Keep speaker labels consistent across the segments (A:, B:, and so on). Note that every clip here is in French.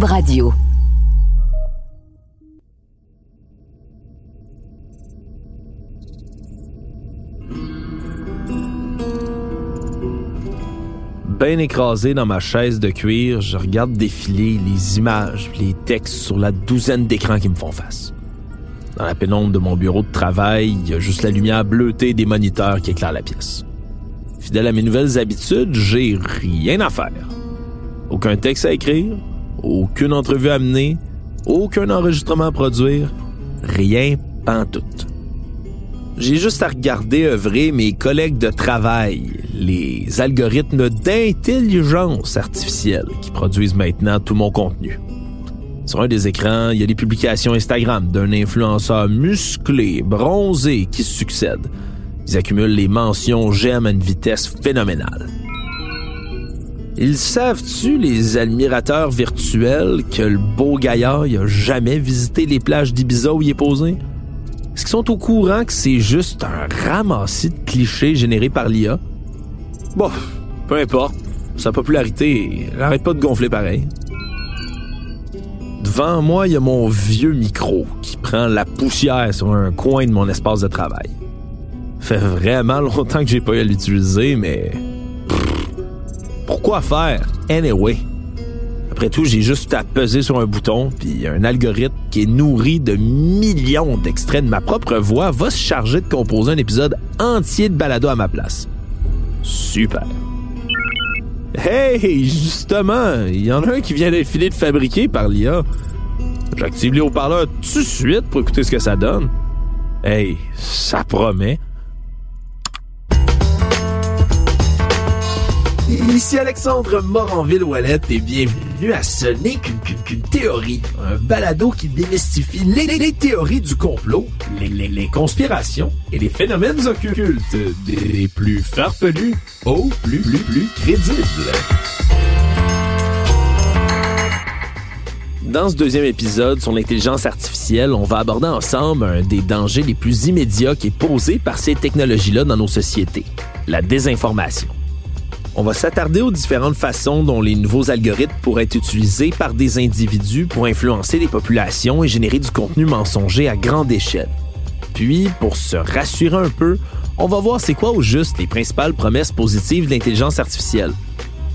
A: Radio.
B: Bien écrasé dans ma chaise de cuir, je regarde défiler les images, les textes sur la douzaine d'écrans qui me font face. Dans la pénombre de mon bureau de travail, il y a juste la lumière bleutée des moniteurs qui éclairent la pièce. Fidèle à mes nouvelles habitudes, j'ai rien à faire. Aucun texte à écrire, aucune entrevue à mener, aucun enregistrement à produire, rien pantoute. J'ai juste à regarder œuvrer mes collègues de travail, les algorithmes d'intelligence artificielle qui produisent maintenant tout mon contenu. Sur un des écrans, il y a des publications Instagram d'un influenceur musclé, bronzé qui succède. Ils accumulent les mentions j'aime à une vitesse phénoménale. Ils savent-tu, les admirateurs virtuels, que le beau gaillard n'a jamais visité les plages d'Ibiza où il est posé? Est-ce qu'ils sont au courant que c'est juste un ramassis de clichés générés par l'IA? Bon, peu importe. Sa popularité n'arrête pas de gonfler pareil. Devant moi, il y a mon vieux micro qui prend la poussière sur un coin de mon espace de travail. Fait vraiment longtemps que j'ai pas eu à l'utiliser, mais... pourquoi faire? Anyway. Après tout, j'ai juste à peser sur un bouton, puis un algorithme qui est nourri de millions d'extraits de ma propre voix va se charger de composer un épisode entier de balado à ma place. Super. Hey, justement, il y en a un qui vient d'être filé de fabriquer par l'IA. J'active les haut-parleurs tout de suite pour écouter ce que ça donne. Hey, ça promet. Ici Alexandre Moranville-Wallet et bienvenue à Ce qu'une théorie, un balado qui démystifie les, théories du complot, les, conspirations et les phénomènes occultes, des plus farfelus aux plus, plus crédibles. Dans ce deuxième épisode sur l'intelligence artificielle, on va aborder ensemble un des dangers les plus immédiats qui est posé par ces technologies-là dans nos sociétés, la désinformation. On va s'attarder aux différentes façons dont les nouveaux algorithmes pourraient être utilisés par des individus pour influencer les populations et générer du contenu mensonger à grande échelle. Puis, pour se rassurer un peu, on va voir c'est quoi au juste les principales promesses positives de l'intelligence artificielle.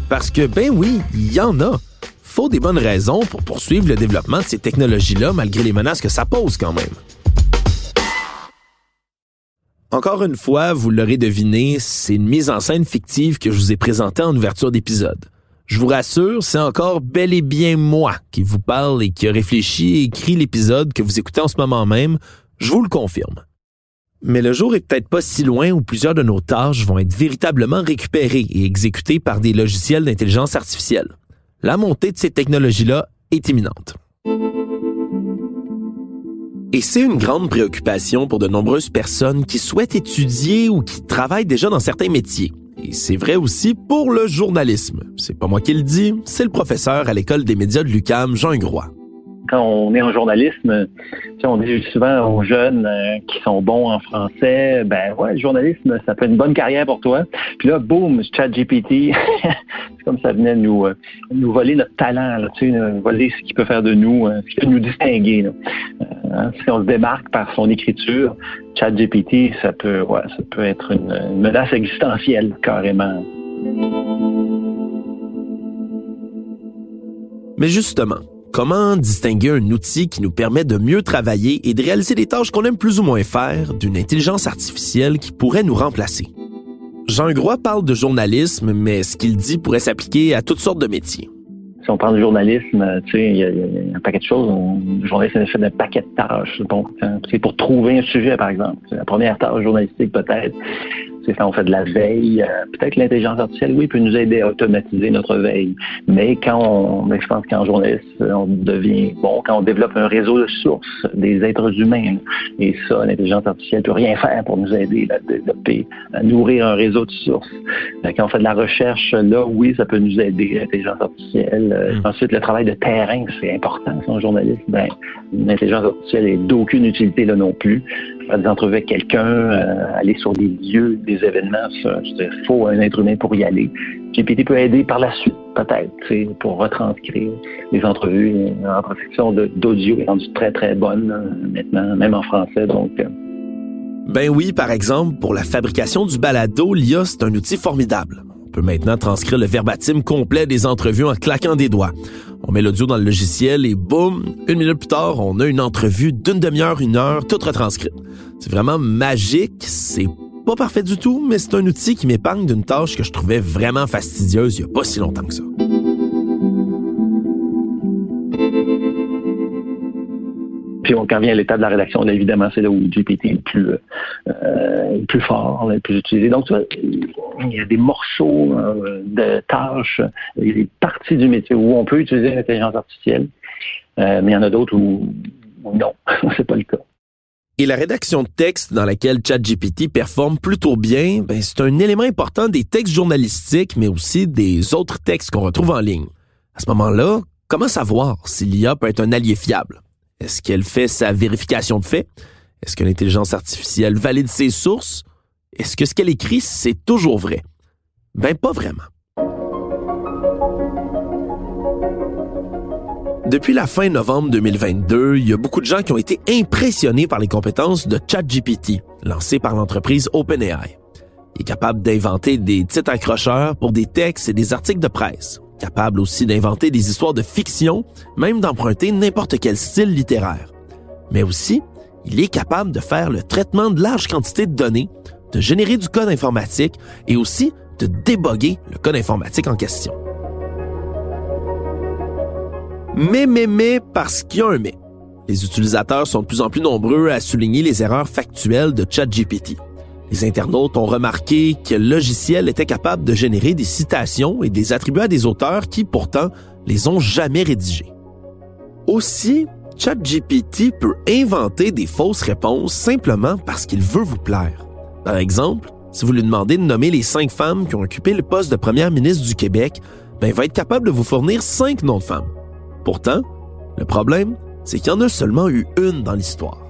B: Parce que, ben oui, il y en a. Faut des bonnes raisons pour poursuivre le développement de ces technologies-là malgré les menaces que ça pose quand même. Encore une fois, vous l'aurez deviné, c'est une mise en scène fictive que je vous ai présentée en ouverture d'épisode. Je vous rassure, c'est encore bel et bien moi qui vous parle et qui a réfléchi et écrit l'épisode que vous écoutez en ce moment même, je vous le confirme. Mais le jour est peut-être pas si loin où plusieurs de nos tâches vont être véritablement récupérées et exécutées par des logiciels d'intelligence artificielle. La montée de ces technologies-là est imminente. Et c'est une grande préoccupation pour de nombreuses personnes qui souhaitent étudier ou qui travaillent déjà dans certains métiers. Et c'est vrai aussi pour le journalisme. C'est pas moi qui le dis, c'est le professeur à l'école des médias de l'UCAM, Jean Groix
C: quand on est en journalisme, on dit souvent aux jeunes euh, qui sont bons en français, ben ouais, le journalisme, ça fait une bonne carrière pour toi. Puis là, boum, ChatGPT, c'est comme ça venait nous euh, nous voler notre talent, là, voler ce qu'il peut faire de nous, euh, ce qui peut nous distinguer. Hein, si on se démarque par son écriture, ChatGPT, ça peut, ça peut être une menace existentielle carrément.
B: Mais justement, Comment distinguer un outil qui nous permet de mieux travailler et de réaliser des tâches qu'on aime plus ou moins faire d'une intelligence artificielle qui pourrait nous remplacer? Jean Groix parle de journalisme, mais ce qu'il dit pourrait s'appliquer à toutes sortes de métiers.
C: Si on parle de journalisme, tu sais, il y, a un paquet de choses. Le journaliste fait un paquet de tâches. Donc, c'est pour trouver un sujet, par exemple. La première tâche journalistique, peut-être, quand on fait de la veille, euh, peut-être l'intelligence artificielle, oui, peut nous aider à automatiser notre veille. Mais quand on, mais je pense qu'en journaliste, on devient bon, quand on développe un réseau de sources des êtres humains, et ça, l'intelligence artificielle peut rien faire pour nous aider à développer, à nourrir un réseau de sources. Quand on fait de la recherche, là, oui, ça peut nous aider, l'intelligence artificielle. Euh, mm. Ensuite, le travail de terrain, c'est important, en journaliste. Ben, l'intelligence artificielle est d'aucune utilité là non plus. Faire des entrevues avec quelqu'un, euh, aller sur des lieux, des événements, il faut un être humain pour y aller. GPT peut aider par la suite, peut-être, pour retranscrire les entrevues. La transcription d'audio est rendue très, très bonne euh, maintenant, même en français, donc... Euh.
B: ben oui, par exemple, pour la fabrication du balado, l'IA, c'est un outil formidable. On peut maintenant transcrire le verbatim complet des entrevues en claquant des doigts. On met l'audio dans le logiciel et boum, une minute plus tard, on a une entrevue d'une demi-heure, une heure, toute retranscrite. C'est vraiment magique, c'est pas parfait du tout, mais c'est un outil qui m'épargne d'une tâche que je trouvais vraiment fastidieuse il y a pas si longtemps que ça.
C: Puis quand vient à l'état de la rédaction, évidemment, c'est là où GPT est le plus, euh, plus fort, le plus utilisé. Donc, tu vois, il y a des morceaux euh, de tâches, il y a des parties du métier où on peut utiliser l'intelligence artificielle, euh, mais il y en a d'autres où, où non, c'est pas le cas.
B: Et la rédaction de texte dans laquelle ChatGPT performe plutôt bien, ben, c'est un élément important des textes journalistiques, mais aussi des autres textes qu'on retrouve en ligne. À ce moment-là, comment savoir si l'IA peut être un allié fiable? Est-ce qu'elle fait sa vérification de faits? Est-ce que l'intelligence artificielle valide ses sources? Est-ce que ce qu'elle écrit, c'est toujours vrai? Ben, pas vraiment. Depuis la fin novembre 2022, il y a beaucoup de gens qui ont été impressionnés par les compétences de ChatGPT, lancé par l'entreprise OpenAI. Il est capable d'inventer des titres accrocheurs pour des textes et des articles de presse, capable aussi d'inventer des histoires de fiction, même d'emprunter n'importe quel style littéraire. Mais aussi, il est capable de faire le traitement de larges quantités de données, de générer du code informatique et aussi de déboguer le code informatique en question. Mais, mais, mais, parce qu'il y a un mais. Les utilisateurs sont de plus en plus nombreux à souligner les erreurs factuelles de ChatGPT. Les internautes ont remarqué que le logiciel était capable de générer des citations et des attributs à des auteurs qui, pourtant, les ont jamais rédigés. Aussi, ChatGPT peut inventer des fausses réponses simplement parce qu'il veut vous plaire. Par exemple, si vous lui demandez de nommer les cinq femmes qui ont occupé le poste de première ministre du Québec, ben, il va être capable de vous fournir cinq noms de femmes. Pourtant, le problème, c'est qu'il y en a seulement eu une dans l'histoire.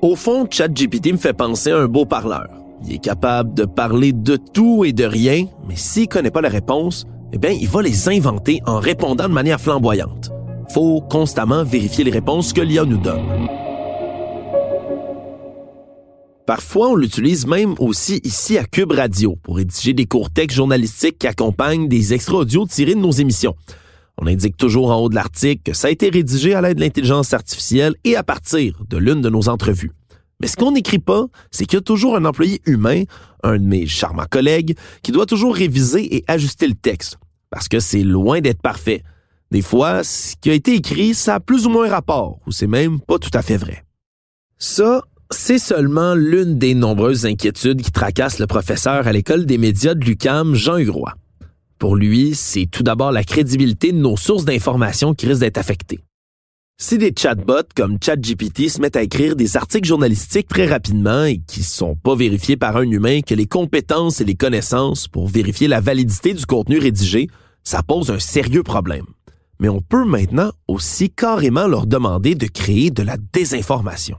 B: Au fond, ChatGPT me fait penser à un beau parleur. Il est capable de parler de tout et de rien, mais s'il connaît pas la réponse, eh bien, il va les inventer en répondant de manière flamboyante. Faut constamment vérifier les réponses que l'IA nous donne. Parfois, on l'utilise même aussi ici à Cube Radio pour rédiger des courts textes journalistiques qui accompagnent des extraits audio tirés de nos émissions. On indique toujours en haut de l'article que ça a été rédigé à l'aide de l'intelligence artificielle et à partir de l'une de nos entrevues. Mais ce qu'on n'écrit pas, c'est qu'il y a toujours un employé humain, un de mes charmants collègues, qui doit toujours réviser et ajuster le texte, parce que c'est loin d'être parfait. Des fois, ce qui a été écrit, ça a plus ou moins rapport, ou c'est même pas tout à fait vrai. Ça, c'est seulement l'une des nombreuses inquiétudes qui tracassent le professeur à l'école des médias de l'UCAM, Jean Hugrois. Pour lui, c'est tout d'abord la crédibilité de nos sources d'informations qui risque d'être affectée. Si des chatbots comme ChatGPT se mettent à écrire des articles journalistiques très rapidement et qui sont pas vérifiés par un humain que les compétences et les connaissances pour vérifier la validité du contenu rédigé, ça pose un sérieux problème. Mais on peut maintenant aussi carrément leur demander de créer de la désinformation.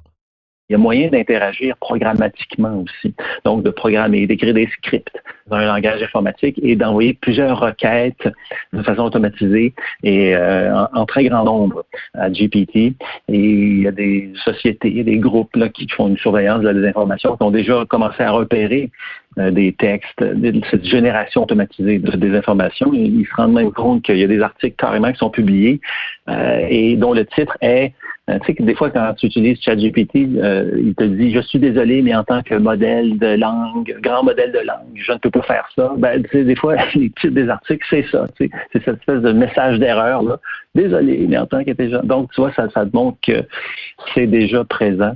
C: Il y a moyen d'interagir programmatiquement aussi. Donc, de programmer, d'écrire des scripts dans un langage informatique et d'envoyer plusieurs requêtes de façon automatisée et euh, en, très grand nombre à GPT. Et il y a des sociétés, des groupes là, qui font une surveillance de la désinformation, qui ont déjà commencé à repérer euh, des textes, cette génération automatisée de désinformation. Ils se rendent même compte qu'il y a des articles carrément qui sont publiés euh, et dont le titre est tu sais que des fois, quand tu utilises ChatGPT, euh, il te dit Je suis désolé, mais en tant que modèle de langue, grand modèle de langue, je ne peux pas faire ça. Ben, tu sais, des fois, les titres des articles, c'est ça. Tu sais, c'est cette espèce de message d'erreur. là. Désolé, mais en tant qu'intelligent. Donc, tu vois, ça, ça te montre que c'est déjà présent.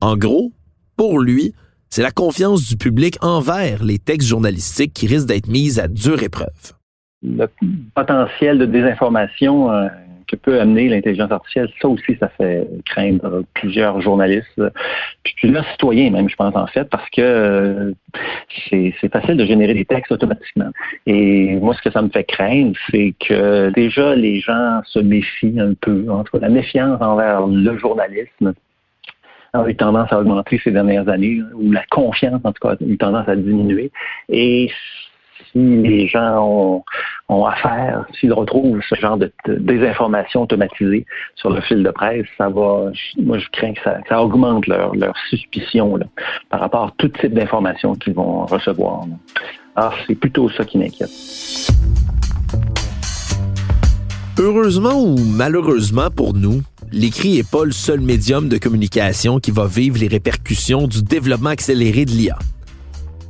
B: En gros, pour lui, c'est la confiance du public envers les textes journalistiques qui risque d'être mise à dure épreuve.
C: Le potentiel de désinformation. Euh, que peut amener l'intelligence artificielle, ça aussi, ça fait craindre plusieurs journalistes, puis plusieurs citoyens même, je pense, en fait, parce que euh, c'est facile de générer des textes automatiquement. Et moi, ce que ça me fait craindre, c'est que déjà, les gens se méfient un peu, entre la méfiance envers le journalisme a eu tendance à augmenter ces dernières années, ou la confiance, en tout cas, a eu tendance à diminuer. Et les gens ont, affaire, s'ils retrouvent ce genre de, désinformation automatisée sur le fil de presse, ça va, moi je crains que ça, augmente leur, suspicion par rapport à tout type d'informations qu'ils vont recevoir. Alors c'est plutôt ça qui m'inquiète.
B: Heureusement ou malheureusement pour nous, l'écrit n'est pas le seul médium de communication qui va vivre les répercussions du développement accéléré de l'IA.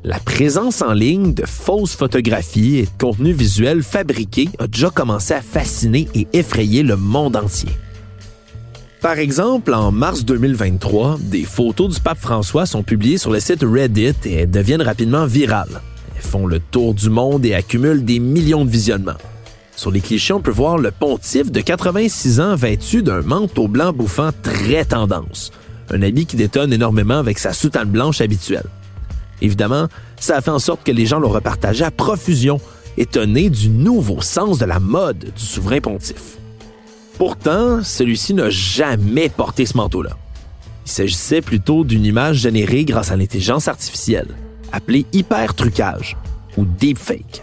B: La présence en ligne de fausses photographies et de contenus visuels fabriqués a déjà commencé à fasciner et effrayer le monde entier. Par exemple, en mars 2023, des photos du pape François sont publiées sur le site Reddit et deviennent rapidement virales. Elles font le tour du monde et accumulent des millions de visionnements. Sur les clichés, on peut voir le pontife de 86 ans vêtu d'un manteau blanc bouffant très tendance. Un habit qui détonne énormément avec sa soutane blanche habituelle. Évidemment, ça a fait en sorte que les gens l'ont repartagé à profusion, étonnés du nouveau sens de la mode du souverain pontife. Pourtant, celui-ci n'a jamais porté ce manteau-là. Il s'agissait plutôt d'une image générée grâce à l'intelligence artificielle, appelée hyper-trucage ou deepfake.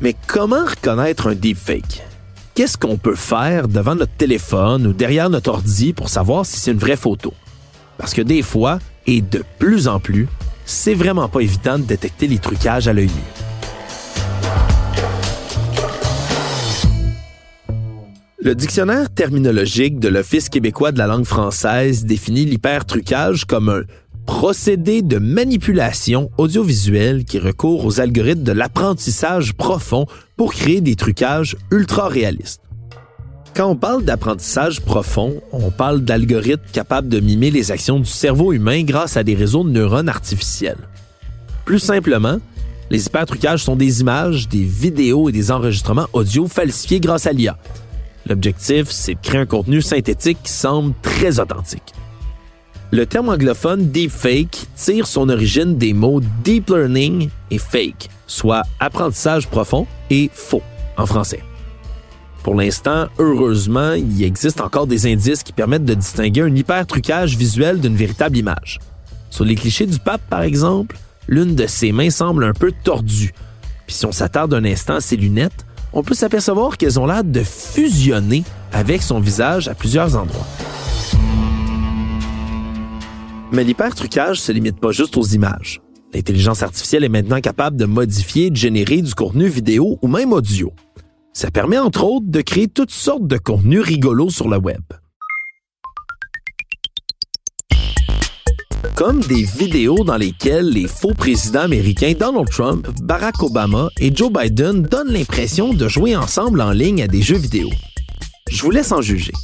B: Mais comment reconnaître un deepfake? Qu'est-ce qu'on peut faire devant notre téléphone ou derrière notre ordi pour savoir si c'est une vraie photo? Parce que des fois, et de plus en plus, c'est vraiment pas évident de détecter les trucages à l'œil nu. Le dictionnaire terminologique de l'Office québécois de la langue française définit l'hypertrucage comme un procédé de manipulation audiovisuelle qui recourt aux algorithmes de l'apprentissage profond pour créer des trucages ultra réalistes. Quand on parle d'apprentissage profond, on parle d'algorithmes capables de mimer les actions du cerveau humain grâce à des réseaux de neurones artificiels. Plus simplement, les hypertrucages sont des images, des vidéos et des enregistrements audio falsifiés grâce à l'IA. L'objectif, c'est de créer un contenu synthétique qui semble très authentique. Le terme anglophone deepfake tire son origine des mots deep learning et fake, soit apprentissage profond et faux en français. Pour l'instant, heureusement, il existe encore des indices qui permettent de distinguer un hyper-trucage visuel d'une véritable image. Sur les clichés du pape, par exemple, l'une de ses mains semble un peu tordue. Puis si on s'attarde un instant à ses lunettes, on peut s'apercevoir qu'elles ont l'air de fusionner avec son visage à plusieurs endroits. Mais l'hypertrucage se limite pas juste aux images. L'intelligence artificielle est maintenant capable de modifier, de générer du contenu vidéo ou même audio. Ça permet entre autres de créer toutes sortes de contenus rigolos sur le web. Comme des vidéos dans lesquelles les faux présidents américains Donald Trump, Barack Obama et Joe Biden donnent l'impression de jouer ensemble en ligne à des jeux vidéo. Je vous laisse en juger.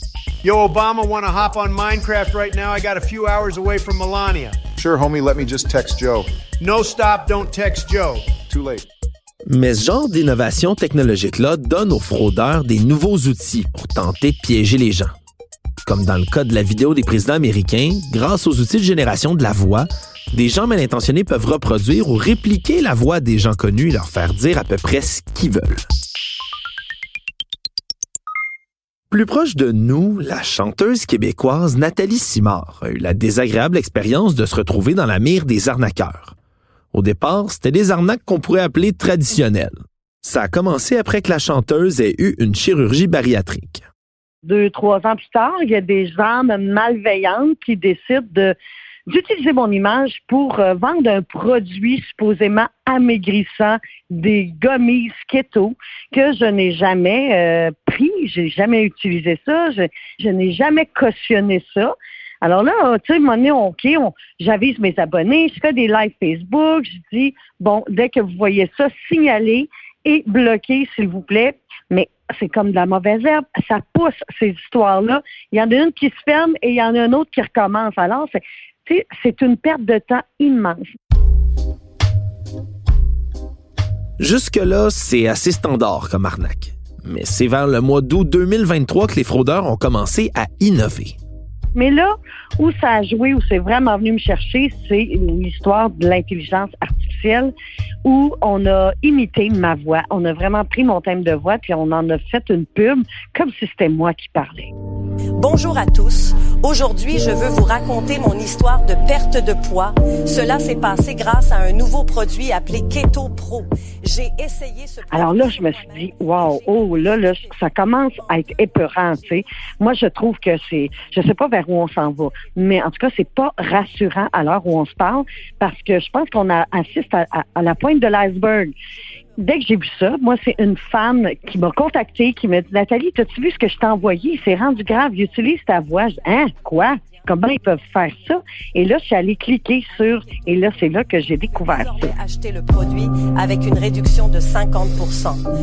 A: Yo, Obama, wanna hop on Minecraft right now? I got a few hours away from Melania.
D: Sure, homie, let me just text Joe.
A: No stop, don't text Joe.
D: Too late.
B: Mais ce genre d'innovation technologique-là donne aux fraudeurs des nouveaux outils pour tenter de piéger les gens. Comme dans le cas de la vidéo des présidents américains, grâce aux outils de génération de la voix, des gens mal intentionnés peuvent reproduire ou répliquer la voix des gens connus et leur faire dire à peu près ce qu'ils veulent. Plus proche de nous, la chanteuse québécoise Nathalie Simard a eu la désagréable expérience de se retrouver dans la mire des arnaqueurs. Au départ, c'était des arnaques qu'on pourrait appeler traditionnelles. Ça a commencé après que la chanteuse ait eu une chirurgie bariatrique.
E: Deux, trois ans plus tard, il y a des âmes malveillantes qui décident de d'utiliser mon image pour euh, vendre un produit supposément amaigrissant, des gummies keto que je n'ai jamais euh, pris, j'ai jamais utilisé ça, je, n'ai jamais cautionné ça. Alors là, tu sais, mon OK, j'avise mes abonnés, je fais des lives Facebook, je dis, bon, dès que vous voyez ça, signalez et bloquez, s'il vous plaît. Mais c'est comme de la mauvaise herbe. Ça pousse, ces histoires-là. Il y en a une qui se ferme et il y en a une autre qui recommence. Alors, c'est c'est une perte de temps immense.
B: Jusque-là, c'est assez standard comme arnaque. Mais c'est vers le mois d'août 2023 que les fraudeurs ont commencé à innover.
E: Mais là, où ça a joué, où c'est vraiment venu me chercher, c'est l'histoire de l'intelligence artificielle où on a imité ma voix. On a vraiment pris mon thème de voix puis on en a fait une pub comme si c'était moi qui parlais.
F: Bonjour à tous. Aujourd'hui, je veux vous raconter mon histoire de perte de poids. Cela s'est passé grâce à un nouveau produit appelé Keto Pro. J'ai essayé ce
E: Alors là, je me suis dit, wow, oh là, là, ça commence à être épeurant, tu sais. Moi, je trouve que c'est, je sais pas vers où on s'en va, mais en tout cas, c'est pas rassurant à l'heure où on se parle parce que je pense qu'on assiste à, à la pointe de l'iceberg dès que j'ai vu ça, moi, c'est une femme qui m'a contacté, qui m'a dit Nathalie, t'as-tu vu ce que je t'ai envoyé? C'est rendu grave, ils utilisent ta voix. hein, quoi? Comment ils peuvent faire ça? Et là, je suis allée cliquer sur, et là, c'est là que j'ai découvert ça.
F: acheter le produit avec une réduction de 50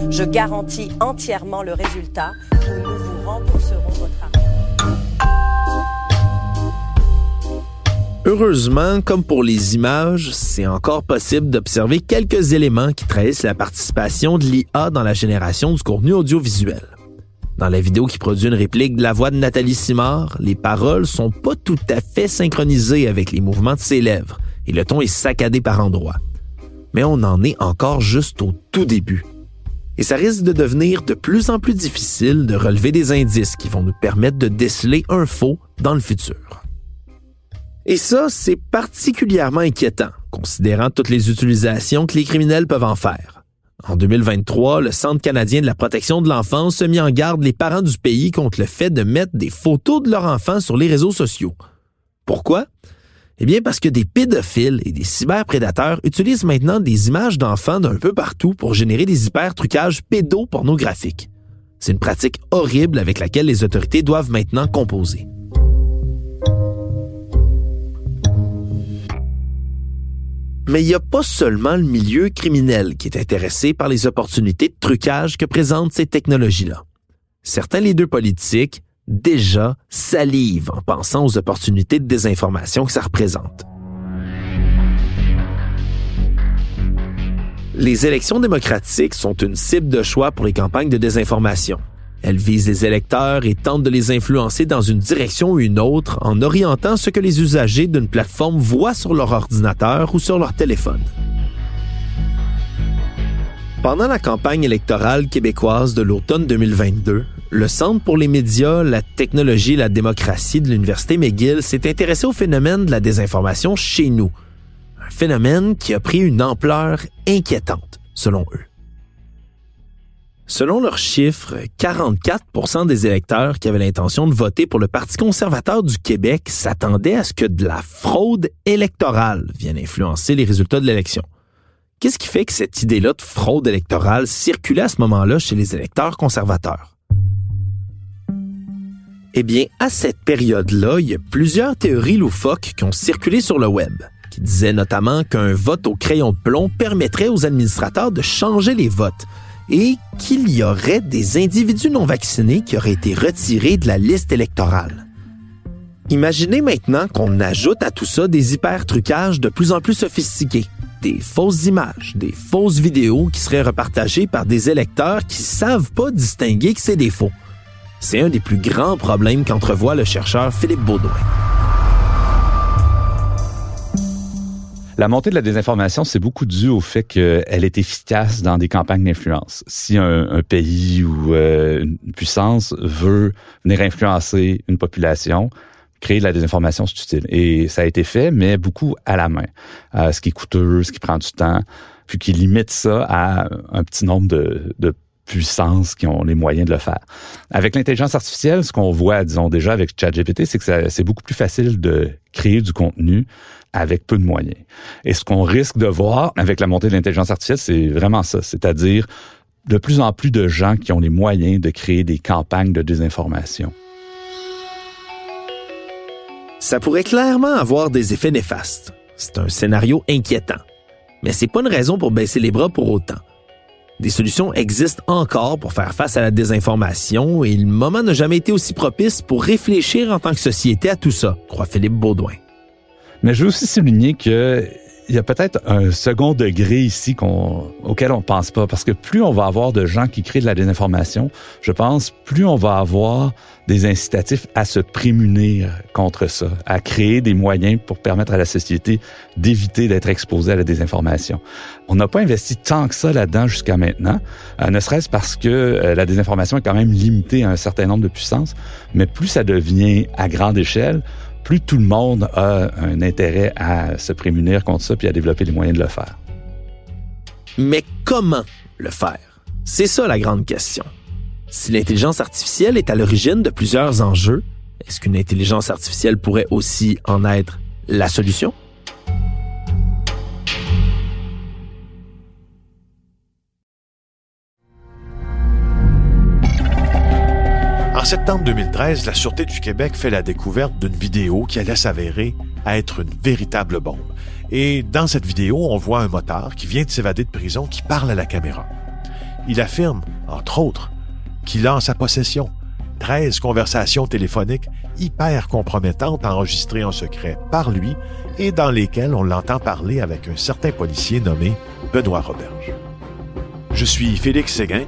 F: Je garantis entièrement le résultat. Nous vous rembourserons votre
B: Heureusement, comme pour les images, c'est encore possible d'observer quelques éléments qui trahissent la participation de l'IA dans la génération du contenu audiovisuel. Dans la vidéo qui produit une réplique de la voix de Nathalie Simard, les paroles sont pas tout à fait synchronisées avec les mouvements de ses lèvres et le ton est saccadé par endroits. Mais on en est encore juste au tout début. Et ça risque de devenir de plus en plus difficile de relever des indices qui vont nous permettre de déceler un faux dans le futur. Et ça, c'est particulièrement inquiétant, considérant toutes les utilisations que les criminels peuvent en faire. En 2023, le Centre canadien de la protection de l'enfance a mis en garde les parents du pays contre le fait de mettre des photos de leurs enfants sur les réseaux sociaux. Pourquoi? Eh bien parce que des pédophiles et des cyberprédateurs utilisent maintenant des images d'enfants d'un peu partout pour générer des hyper-trucages pédopornographiques. C'est une pratique horrible avec laquelle les autorités doivent maintenant composer. Mais il n'y a pas seulement le milieu criminel qui est intéressé par les opportunités de trucage que présentent ces technologies-là. Certains leaders politiques, déjà, salivent en pensant aux opportunités de désinformation que ça représente. Les élections démocratiques sont une cible de choix pour les campagnes de désinformation. Elle vise les électeurs et tente de les influencer dans une direction ou une autre en orientant ce que les usagers d'une plateforme voient sur leur ordinateur ou sur leur téléphone. Pendant la campagne électorale québécoise de l'automne 2022, le Centre pour les médias, la technologie et la démocratie de l'Université McGill s'est intéressé au phénomène de la désinformation chez nous. Un phénomène qui a pris une ampleur inquiétante, selon eux. Selon leurs chiffres, 44% des électeurs qui avaient l'intention de voter pour le Parti conservateur du Québec s'attendaient à ce que de la fraude électorale vienne influencer les résultats de l'élection. Qu'est-ce qui fait que cette idée-là de fraude électorale circulait à ce moment-là chez les électeurs conservateurs? Eh bien, à cette période-là, il y a plusieurs théories loufoques qui ont circulé sur le web, qui disaient notamment qu'un vote au crayon de plomb permettrait aux administrateurs de changer les votes, et qu'il y aurait des individus non vaccinés qui auraient été retirés de la liste électorale. Imaginez maintenant qu'on ajoute à tout ça des hyper-trucages de plus en plus sophistiqués, des fausses images, des fausses vidéos qui seraient repartagées par des électeurs qui savent pas distinguer que c'est des faux. C'est un des plus grands problèmes qu'entrevoit le chercheur Philippe Baudouin.
G: La montée de la désinformation, c'est beaucoup dû au fait qu'elle est efficace dans des campagnes d'influence. Si un, pays ou euh, une puissance veut venir influencer une population, créer de la désinformation, c'est utile. Et ça a été fait, mais beaucoup à la main. Euh, ce qui est coûteux, ce qui prend du temps, puis qui limite ça à un petit nombre de, de puissances qui ont les moyens de le faire. Avec l'intelligence artificielle, ce qu'on voit, disons déjà avec ChatGPT, c'est que c'est beaucoup plus facile de créer du contenu avec peu de moyens. Et ce qu'on risque de voir avec la montée de l'intelligence artificielle, c'est vraiment ça, c'est-à-dire de plus en plus de gens qui ont les moyens de créer des campagnes de désinformation.
B: Ça pourrait clairement avoir des effets néfastes. C'est un scénario inquiétant. Mais c'est pas une raison pour baisser les bras pour autant. Des solutions existent encore pour faire face à la désinformation et le moment n'a jamais été aussi propice pour réfléchir en tant que société à tout ça, croit Philippe Baudouin.
G: Mais je veux aussi souligner que il y a peut-être un second degré ici qu'on, auquel on pense pas, parce que plus on va avoir de gens qui créent de la désinformation, je pense, plus on va avoir des incitatifs à se prémunir contre ça, à créer des moyens pour permettre à la société d'éviter d'être exposée à la désinformation. On n'a pas investi tant que ça là-dedans jusqu'à maintenant, euh, ne serait-ce parce que euh, la désinformation est quand même limitée à un certain nombre de puissances, mais plus ça devient à grande échelle, plus tout le monde a un intérêt à se prémunir contre ça puis à développer les moyens de le faire.
B: Mais comment le faire? C'est ça la grande question. Si l'intelligence artificielle est à l'origine de plusieurs enjeux, est-ce qu'une intelligence artificielle pourrait aussi en être la solution?
H: Septembre 2013, la Sûreté du Québec fait la découverte d'une vidéo qui allait s'avérer être une véritable bombe. Et dans cette vidéo, on voit un motard qui vient de s'évader de prison qui parle à la caméra. Il affirme, entre autres, qu'il a en sa possession 13 conversations téléphoniques hyper compromettantes enregistrées en secret par lui et dans lesquelles on l'entend parler avec un certain policier nommé Benoît Roberge. Je suis Félix Séguin.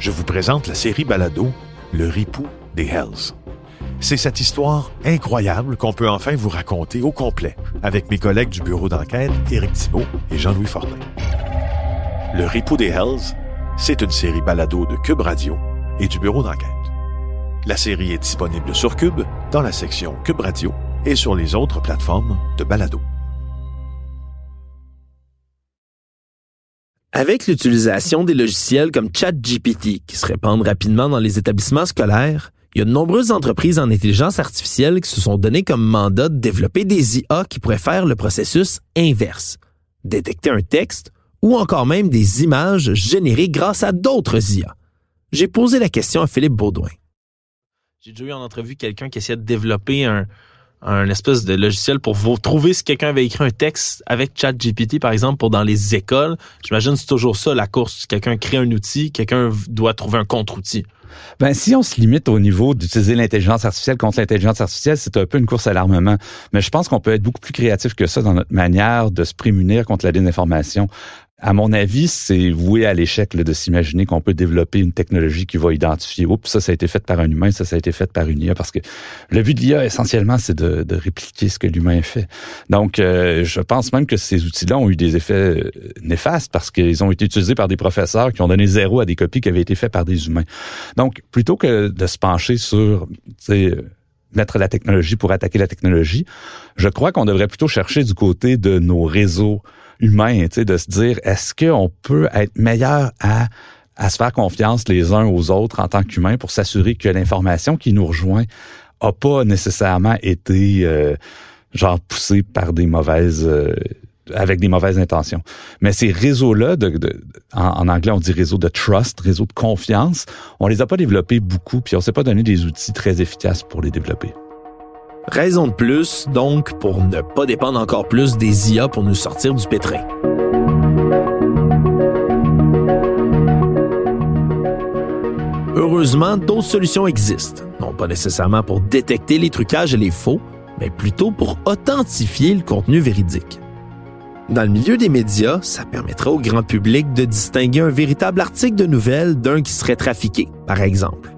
H: Je vous présente la série Balado Le Ripou des Hells. C'est cette histoire incroyable qu'on peut enfin vous raconter au complet avec mes collègues du bureau d'enquête Éric Thibault et Jean-Louis Fortin. Le Ripou des Hells, c'est une série balado de Cube Radio et du bureau d'enquête. La série est disponible sur Cube, dans la section Cube Radio et sur les autres plateformes de balado.
B: Avec l'utilisation des logiciels comme ChatGPT qui se répandent rapidement dans les établissements scolaires, il y a de nombreuses entreprises en intelligence artificielle qui se sont données comme mandat de développer des IA qui pourraient faire le processus inverse, détecter un texte ou encore même des images générées grâce à d'autres IA. J'ai posé la question à Philippe Baudouin. J'ai déjà eu en entrevue quelqu'un qui essayait de développer un, espèce de logiciel pour vous trouver si quelqu'un avait écrit un texte avec ChatGPT, par exemple, pour dans les écoles. J'imagine que c'est toujours ça, la course. Quelqu'un crée un outil, quelqu'un doit trouver un contre-outil.
G: Ben, si on se limite au niveau d'utiliser l'intelligence artificielle contre l'intelligence artificielle, c'est un peu une course à l'armement. Mais je pense qu'on peut être beaucoup plus créatif que ça dans notre manière de se prémunir contre la désinformation à mon avis, c'est voué à l'échec de s'imaginer qu'on peut développer une technologie qui va identifier, oups, ça, ça a été fait par un humain, ça, ça a été fait par une IA, parce que le but de l'IA, essentiellement, c'est de, répliquer ce que l'humain fait. Donc, euh, je pense même que ces outils-là ont eu des effets euh, néfastes parce qu'ils ont été utilisés par des professeurs qui ont donné zéro à des copies qui avaient été faites par des humains. Donc, plutôt que de se pencher sur, mettre la technologie pour attaquer la technologie, je crois qu'on devrait plutôt chercher du côté de nos réseaux humain, de se dire, est-ce qu'on peut être meilleur à à se faire confiance les uns aux autres en tant qu'humains pour s'assurer que l'information qui nous rejoint a pas nécessairement été euh, genre poussée par des mauvaises euh, avec des mauvaises intentions. Mais ces réseaux-là, en, anglais on dit réseau de trust, réseau de confiance, on les a pas développés beaucoup, puis on s'est pas donné des outils très efficaces pour les développer.
B: Raison de plus, donc, pour ne pas dépendre encore plus des IA pour nous sortir du pétrin. Heureusement, d'autres solutions existent, non pas nécessairement pour détecter les trucages et les faux, mais plutôt pour authentifier le contenu véridique. Dans le milieu des médias, ça permettra au grand public de distinguer un véritable article de nouvelles d'un qui serait trafiqué, par exemple.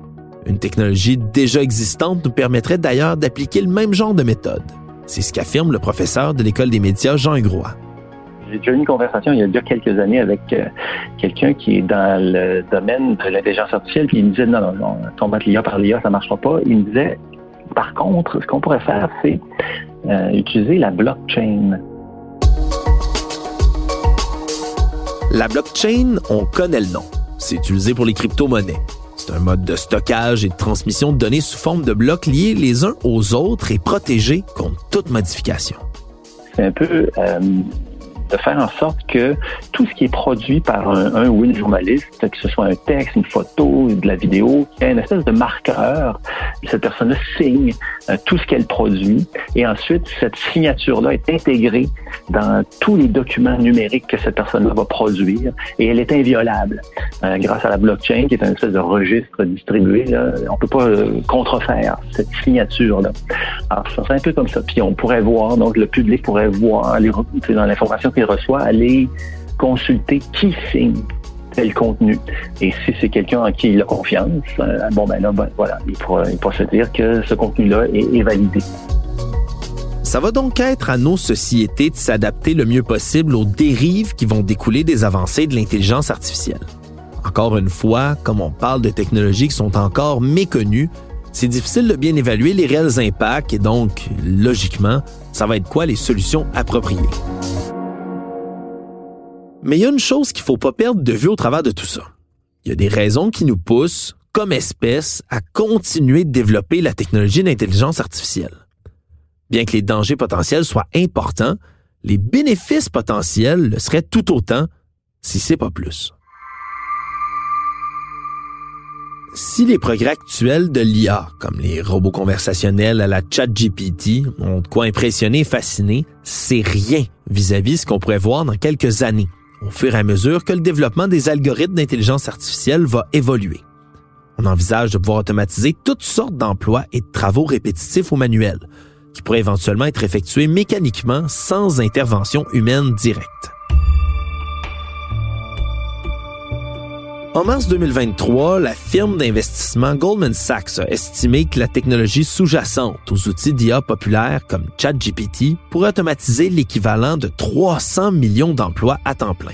B: Une technologie déjà existante nous permettrait d'ailleurs d'appliquer le même genre de méthode. C'est ce qu'affirme le professeur de l'École des médias, Jean Hugrois.
C: J'ai déjà eu une conversation il y a déjà quelques années avec euh, quelqu'un qui est dans le domaine de l'intelligence artificielle, puis il me disait non, non, non, combattre l'IA par l'IA, ça ne marchera pas. Il me disait, par contre, ce qu'on pourrait faire, c'est euh, utiliser la blockchain.
B: La blockchain, on connaît le nom. C'est utilisé pour les crypto-monnaies. C'est un mode de stockage et de transmission de données sous forme de blocs liés les uns aux autres et protégés contre toute modification.
C: C'est un peu euh, de faire en sorte que tout ce qui est produit par un, ou une journaliste, que ce soit un texte, une photo, de la vidéo, ait une espèce de marqueur. Cette personne-là signe euh, tout ce qu'elle produit et ensuite cette signature-là est intégrée dans tous les documents numériques que cette personne-là va produire et elle est inviolable euh, grâce à la blockchain qui est un espèce de registre distribué. Là, on peut pas euh, contrefaire cette signature-là. Alors c'est un peu comme ça. Puis on pourrait voir, donc le public pourrait voir les, dans l'information qu'il reçoit, aller consulter qui signe tel contenu. Et si c'est quelqu'un en qui il a confiance, euh, bon ben là, ben, voilà, il pourra, il se dire que ce contenu-là est, est validé.
B: Ça va donc être à nos sociétés de s'adapter le mieux possible aux dérives qui vont découler des avancées de l'intelligence artificielle. Encore une fois, comme on parle de technologies qui sont encore méconnues, c'est difficile de bien évaluer les réels impacts et donc, logiquement, ça va être quoi les solutions appropriées? Mais il y a une chose qu'il faut pas perdre de vue au travers de tout ça. Il y a des raisons qui nous poussent, comme espèce, à continuer de développer la technologie d'intelligence artificielle. Bien que les dangers potentiels soient importants, les bénéfices potentiels le seraient tout autant, si c'est pas plus. Si les progrès actuels de l'IA, comme les robots conversationnels à la ChatGPT, ont de quoi impressionner et fasciner, c'est rien vis-à-vis -vis ce qu'on pourrait voir dans quelques années, au fur et à mesure que le développement des algorithmes d'intelligence artificielle va évoluer. On envisage de pouvoir automatiser toutes sortes d'emplois et de travaux répétitifs ou manuels, qui pourraient éventuellement être effectués mécaniquement sans intervention humaine directe. En mars 2023, la firme d'investissement Goldman Sachs a estimé que la technologie sous-jacente aux outils d'IA populaires comme ChatGPT pourrait automatiser l'équivalent de 300 millions d'emplois à temps plein.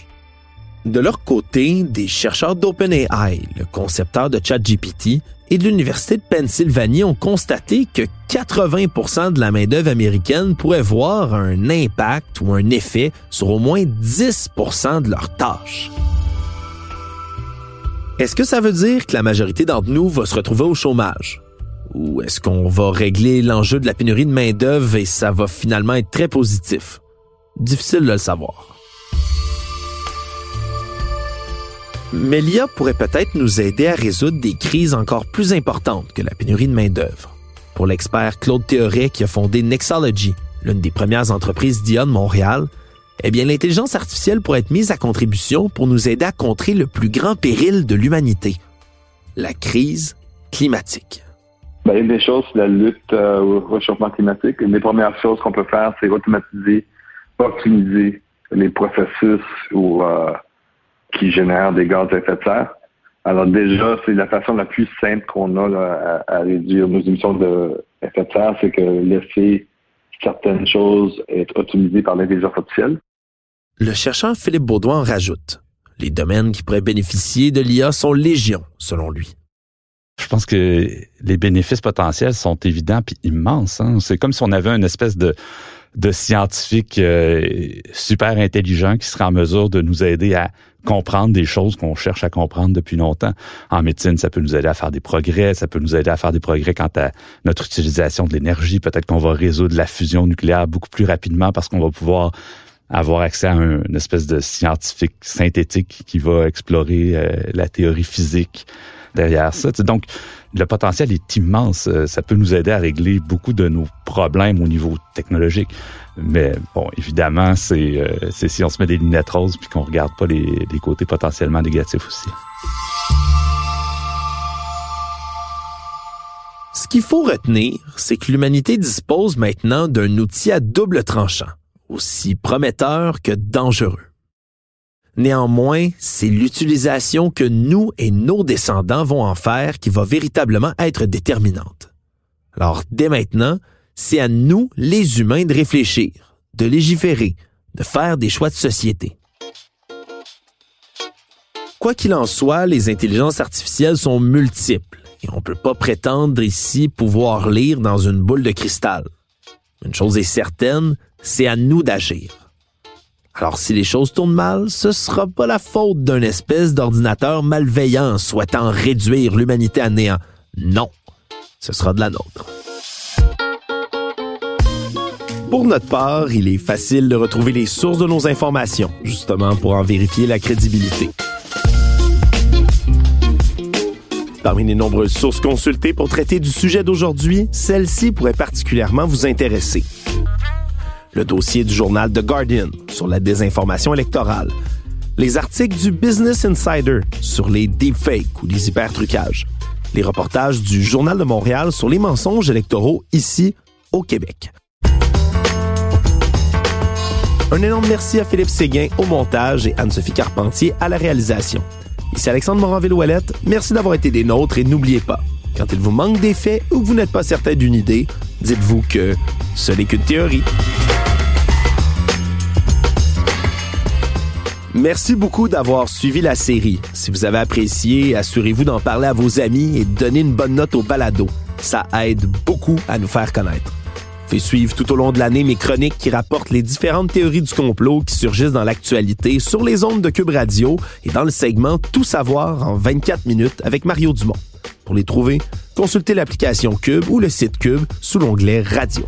B: De leur côté, des chercheurs d'OpenAI, le concepteur de ChatGPT, et de l'Université de Pennsylvanie ont constaté que 80% de la main-d'œuvre américaine pourrait voir un impact ou un effet sur au moins 10% de leurs tâches. Est-ce que ça veut dire que la majorité d'entre nous va se retrouver au chômage? Ou est-ce qu'on va régler l'enjeu de la pénurie de main-d'œuvre et ça va finalement être très positif? Difficile de le savoir. Mais l'IA pourrait peut-être nous aider à résoudre des crises encore plus importantes que la pénurie de main-d'œuvre. Pour l'expert Claude Théoret qui a fondé Nexology, l'une des premières entreprises d'IA de Montréal, eh bien, l'intelligence artificielle pourrait être mise à contribution pour nous aider à contrer le plus grand péril de l'humanité, la crise climatique.
I: Bien, une des choses, c'est la lutte euh, au réchauffement climatique. Une des premières choses qu'on peut faire, c'est automatiser, optimiser les processus euh, qui génèrent des gaz à effet de serre. Alors déjà, c'est la façon la plus simple qu'on a à, réduire nos émissions d'effet de serre, c'est que laisser certaines choses être optimisées par l'intelligence artificielle.
B: Le chercheur Philippe Baudouin en rajoute. Les domaines qui pourraient bénéficier de l'IA sont légion, selon lui.
G: Je pense que les bénéfices potentiels sont évidents puis immenses. Hein. C'est comme si on avait une espèce de, de scientifiques euh, super intelligents qui seraient en mesure de nous aider à comprendre des choses qu'on cherche à comprendre depuis longtemps. En médecine, ça peut nous aider à faire des progrès, ça peut nous aider à faire des progrès quant à notre utilisation de l'énergie. Peut-être qu'on va résoudre la fusion nucléaire beaucoup plus rapidement parce qu'on va pouvoir avoir accès à une espèce de scientifique synthétique qui va explorer euh, la théorie physique derrière ça. Donc, le potentiel est immense. Euh, ça peut nous aider à régler beaucoup de nos problèmes au niveau technologique. Mais bon, évidemment, c'est euh, si on se met des lunettes roses puis qu'on regarde pas les, les côtés potentiellement négatifs aussi.
B: Ce qu'il faut retenir, c'est que l'humanité dispose maintenant d'un outil à double tranchant, aussi prometteur que dangereux. Néanmoins, c'est l'utilisation que nous et nos descendants vont en faire qui va véritablement être déterminante. Alors, dès maintenant, c'est à nous, les humains, de réfléchir, de légiférer, de faire des choix de société. Quoi qu'il en soit, les intelligences artificielles sont multiples et on ne peut pas prétendre ici pouvoir lire dans une boule de cristal. Une chose est certaine, c'est à nous d'agir. Alors si les choses tournent mal, ce sera pas la faute d'un espèce d'ordinateur malveillant souhaitant réduire l'humanité à néant. Non, ce sera de la nôtre. Pour notre part, il est facile de retrouver les sources de nos informations, justement pour en vérifier la crédibilité. Parmi les nombreuses sources consultées pour traiter du sujet d'aujourd'hui, celle-ci pourrait particulièrement vous intéresser. Le dossier du journal The Guardian sur la désinformation électorale. Les articles du Business Insider sur les deepfakes ou les hypertrucages. Les reportages du Journal de Montréal sur les mensonges électoraux ici au Québec. Un énorme merci à Philippe Séguin au montage et Anne-Sophie Carpentier à la réalisation. Ici Alexandre Moranville-Ouellette, merci d'avoir été des nôtres et n'oubliez pas, quand il vous manque des faits ou que vous n'êtes pas certain d'une idée, dites-vous que ce n'est qu'une théorie. Merci beaucoup d'avoir suivi la série. Si vous avez apprécié, assurez-vous d'en parler à vos amis et de donner une bonne note au balado. Ça aide beaucoup à nous faire connaître. Faites suivre tout au long de l'année mes chroniques qui rapportent les différentes théories du complot qui surgissent dans l'actualité sur les ondes de Cube Radio et dans le segment Tout savoir en 24 minutes avec Mario Dumont. Pour les trouver, consultez l'application Cube ou le site Cube sous l'onglet Radio.